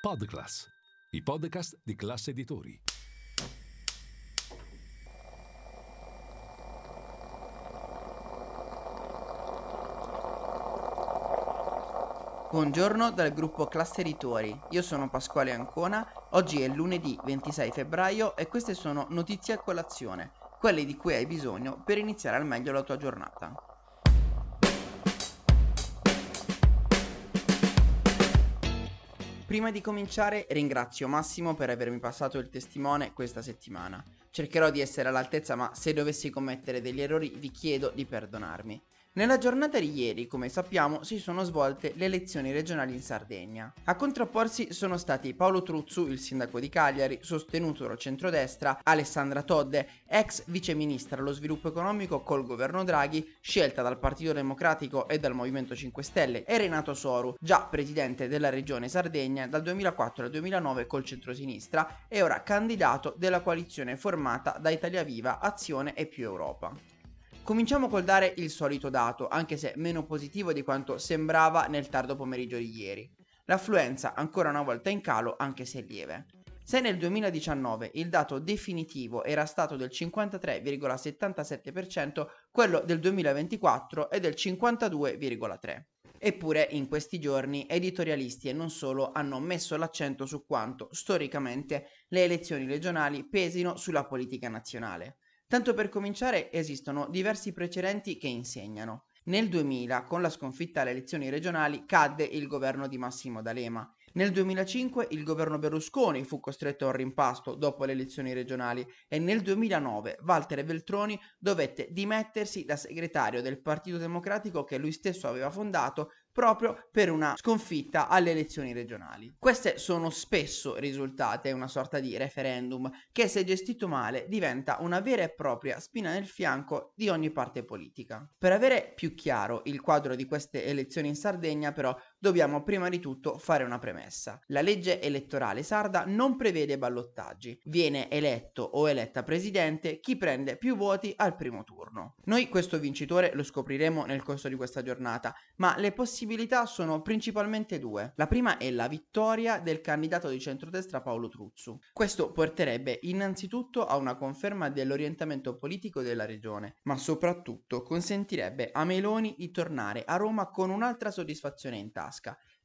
Podclass, i podcast di classe editori. Buongiorno dal gruppo Classe Editori, io sono Pasquale Ancona, oggi è lunedì 26 febbraio e queste sono notizie a colazione, quelle di cui hai bisogno per iniziare al meglio la tua giornata. Prima di cominciare ringrazio Massimo per avermi passato il testimone questa settimana. Cercherò di essere all'altezza ma se dovessi commettere degli errori vi chiedo di perdonarmi. Nella giornata di ieri, come sappiamo, si sono svolte le elezioni regionali in Sardegna. A contrapporsi sono stati Paolo Truzzu, il sindaco di Cagliari, sostenuto dal centrodestra, Alessandra Todde, ex viceministra allo sviluppo economico col governo Draghi, scelta dal Partito Democratico e dal Movimento 5 Stelle, e Renato Soru, già presidente della regione Sardegna dal 2004 al 2009 col centrosinistra e ora candidato della coalizione formata da Italia Viva, Azione e Più Europa. Cominciamo col dare il solito dato, anche se meno positivo di quanto sembrava nel tardo pomeriggio di ieri. L'affluenza ancora una volta in calo, anche se lieve. Se nel 2019 il dato definitivo era stato del 53,77%, quello del 2024 è del 52,3%. Eppure in questi giorni editorialisti e non solo hanno messo l'accento su quanto storicamente le elezioni regionali pesino sulla politica nazionale. Tanto per cominciare esistono diversi precedenti che insegnano. Nel 2000, con la sconfitta alle elezioni regionali, cadde il governo di Massimo D'Alema. Nel 2005 il governo Berlusconi fu costretto al rimpasto dopo le elezioni regionali e nel 2009 Walter Veltroni dovette dimettersi da segretario del Partito Democratico che lui stesso aveva fondato proprio per una sconfitta alle elezioni regionali. Queste sono spesso risultate una sorta di referendum che se gestito male diventa una vera e propria spina nel fianco di ogni parte politica. Per avere più chiaro il quadro di queste elezioni in Sardegna però dobbiamo prima di tutto fare una premessa. La legge elettorale sarda non prevede ballottaggi, viene eletto o eletta presidente chi prende più voti al primo turno. Noi questo vincitore lo scopriremo nel corso di questa giornata, ma le possibilità sono principalmente due. La prima è la vittoria del candidato di centrodestra Paolo Truzzu. Questo porterebbe innanzitutto a una conferma dell'orientamento politico della regione, ma soprattutto consentirebbe a Meloni di tornare a Roma con un'altra soddisfazione in tasca.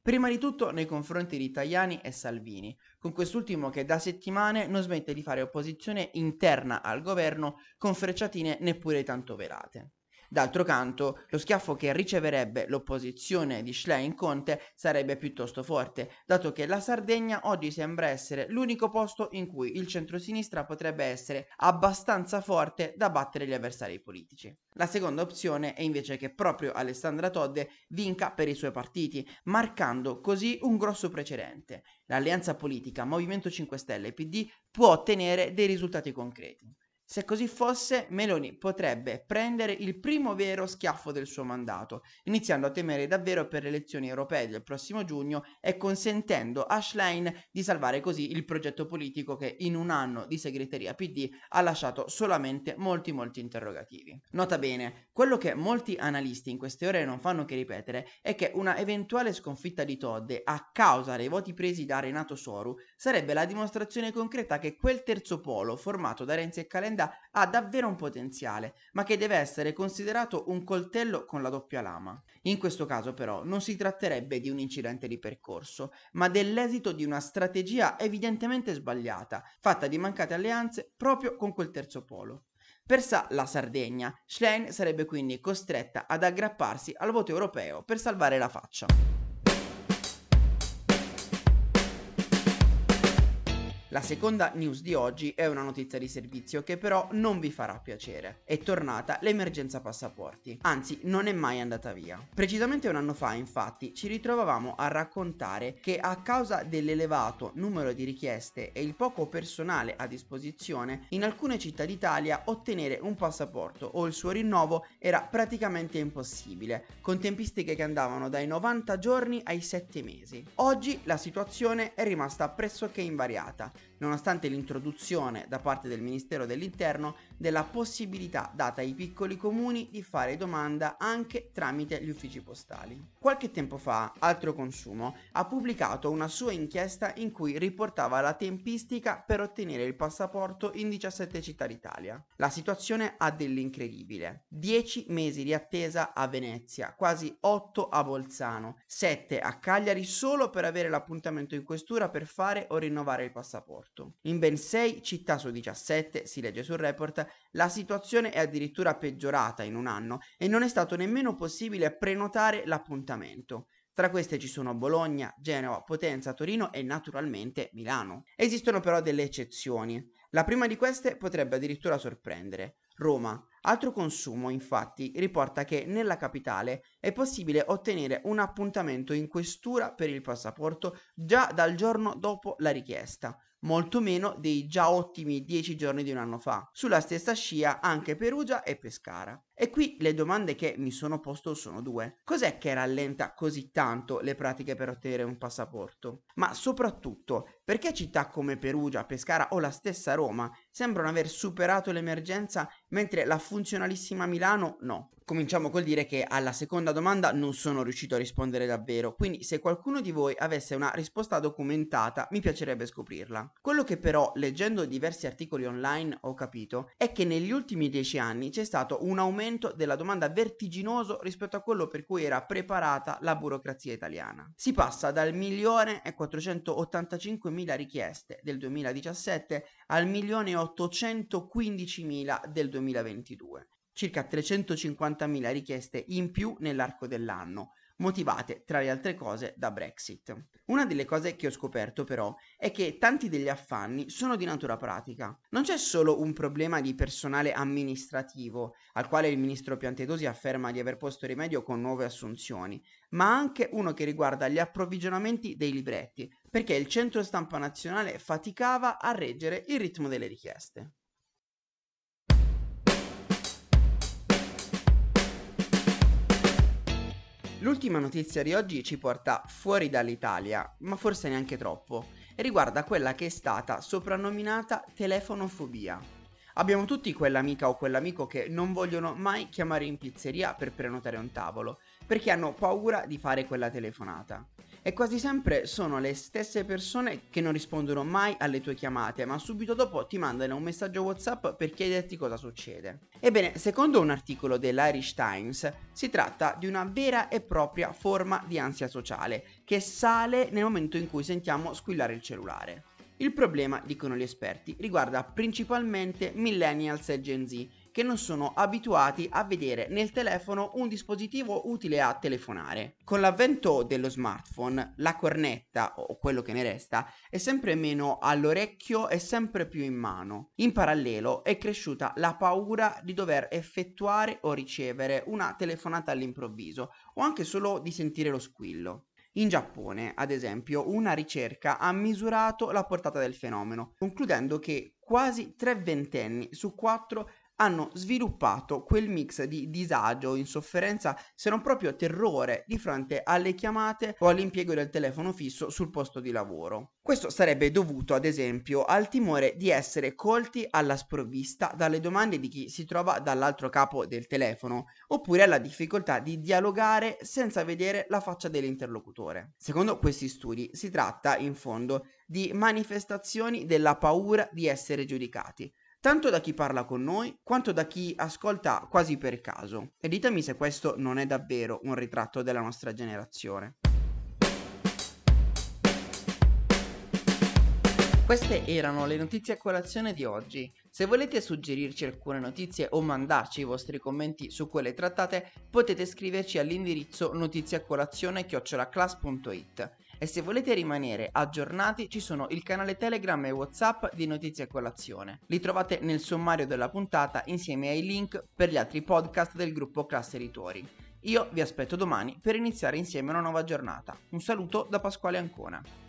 Prima di tutto nei confronti di Tajani e Salvini, con quest'ultimo che da settimane non smette di fare opposizione interna al governo con frecciatine neppure tanto velate. D'altro canto, lo schiaffo che riceverebbe l'opposizione di Schlein-Conte sarebbe piuttosto forte, dato che la Sardegna oggi sembra essere l'unico posto in cui il centrosinistra potrebbe essere abbastanza forte da battere gli avversari politici. La seconda opzione è invece che proprio Alessandra Todde vinca per i suoi partiti, marcando così un grosso precedente. L'alleanza politica Movimento 5 Stelle e PD può ottenere dei risultati concreti. Se così fosse, Meloni potrebbe prendere il primo vero schiaffo del suo mandato, iniziando a temere davvero per le elezioni europee del prossimo giugno e consentendo a Schlein di salvare così il progetto politico che in un anno di segreteria PD ha lasciato solamente molti molti interrogativi. Nota bene, quello che molti analisti in queste ore non fanno che ripetere è che una eventuale sconfitta di Todde a causa dei voti presi da Renato Soru sarebbe la dimostrazione concreta che quel terzo polo formato da Renzi e Calenda ha davvero un potenziale, ma che deve essere considerato un coltello con la doppia lama. In questo caso però non si tratterebbe di un incidente di percorso, ma dell'esito di una strategia evidentemente sbagliata, fatta di mancate alleanze proprio con quel terzo polo. Persa la Sardegna, Schlein sarebbe quindi costretta ad aggrapparsi al voto europeo per salvare la faccia. La seconda news di oggi è una notizia di servizio che però non vi farà piacere. È tornata l'emergenza passaporti, anzi non è mai andata via. Precisamente un anno fa infatti ci ritrovavamo a raccontare che a causa dell'elevato numero di richieste e il poco personale a disposizione, in alcune città d'Italia ottenere un passaporto o il suo rinnovo era praticamente impossibile, con tempistiche che andavano dai 90 giorni ai 7 mesi. Oggi la situazione è rimasta pressoché invariata nonostante l'introduzione da parte del Ministero dell'Interno della possibilità data ai piccoli comuni di fare domanda anche tramite gli uffici postali. Qualche tempo fa, Altro Consumo ha pubblicato una sua inchiesta in cui riportava la tempistica per ottenere il passaporto in 17 città d'Italia. La situazione ha dell'incredibile. 10 mesi di attesa a Venezia, quasi 8 a Bolzano, 7 a Cagliari solo per avere l'appuntamento in questura per fare o rinnovare il passaporto. In ben 6 città su 17, si legge sul report, la situazione è addirittura peggiorata in un anno e non è stato nemmeno possibile prenotare l'appuntamento. Tra queste ci sono Bologna, Genova, Potenza, Torino e naturalmente Milano. Esistono però delle eccezioni. La prima di queste potrebbe addirittura sorprendere. Roma. Altro consumo, infatti, riporta che nella capitale è possibile ottenere un appuntamento in questura per il passaporto già dal giorno dopo la richiesta, molto meno dei già ottimi dieci giorni di un anno fa. Sulla stessa scia anche Perugia e Pescara. E qui le domande che mi sono posto sono due. Cos'è che rallenta così tanto le pratiche per ottenere un passaporto? Ma soprattutto, perché città come Perugia, Pescara o la stessa Roma sembrano aver superato l'emergenza mentre la funzionalissima Milano no? Cominciamo col dire che alla seconda domanda non sono riuscito a rispondere davvero, quindi se qualcuno di voi avesse una risposta documentata mi piacerebbe scoprirla. Quello che però, leggendo diversi articoli online, ho capito è che negli ultimi dieci anni c'è stato un aumento della domanda vertiginoso rispetto a quello per cui era preparata la burocrazia italiana. Si passa dal milione e 485 mila richieste del 2017 al milione e 815 mila del 2022 circa 350.000 richieste in più nell'arco dell'anno, motivate tra le altre cose da Brexit. Una delle cose che ho scoperto però è che tanti degli affanni sono di natura pratica. Non c'è solo un problema di personale amministrativo, al quale il ministro Piantedosi afferma di aver posto rimedio con nuove assunzioni, ma anche uno che riguarda gli approvvigionamenti dei libretti, perché il centro stampa nazionale faticava a reggere il ritmo delle richieste. L'ultima notizia di oggi ci porta fuori dall'Italia, ma forse neanche troppo, e riguarda quella che è stata soprannominata telefonofobia. Abbiamo tutti quell'amica o quell'amico che non vogliono mai chiamare in pizzeria per prenotare un tavolo, perché hanno paura di fare quella telefonata e quasi sempre sono le stesse persone che non rispondono mai alle tue chiamate, ma subito dopo ti mandano un messaggio WhatsApp per chiederti cosa succede. Ebbene, secondo un articolo dell'Irish Times, si tratta di una vera e propria forma di ansia sociale che sale nel momento in cui sentiamo squillare il cellulare. Il problema, dicono gli esperti, riguarda principalmente millennials e Gen Z che non sono abituati a vedere nel telefono un dispositivo utile a telefonare. Con l'avvento dello smartphone, la cornetta, o quello che ne resta, è sempre meno all'orecchio e sempre più in mano. In parallelo è cresciuta la paura di dover effettuare o ricevere una telefonata all'improvviso, o anche solo di sentire lo squillo. In Giappone, ad esempio, una ricerca ha misurato la portata del fenomeno, concludendo che quasi tre ventenni su quattro hanno sviluppato quel mix di disagio, insofferenza, se non proprio terrore di fronte alle chiamate o all'impiego del telefono fisso sul posto di lavoro. Questo sarebbe dovuto, ad esempio, al timore di essere colti alla sprovvista dalle domande di chi si trova dall'altro capo del telefono, oppure alla difficoltà di dialogare senza vedere la faccia dell'interlocutore. Secondo questi studi si tratta, in fondo, di manifestazioni della paura di essere giudicati tanto da chi parla con noi quanto da chi ascolta quasi per caso. E ditemi se questo non è davvero un ritratto della nostra generazione. Queste erano le notizie a colazione di oggi. Se volete suggerirci alcune notizie o mandarci i vostri commenti su quelle trattate, potete scriverci all'indirizzo notiziacolazione.it e se volete rimanere aggiornati ci sono il canale Telegram e Whatsapp di Notizie a Colazione. Li trovate nel sommario della puntata insieme ai link per gli altri podcast del gruppo Classe Editori. Io vi aspetto domani per iniziare insieme una nuova giornata. Un saluto da Pasquale Ancona.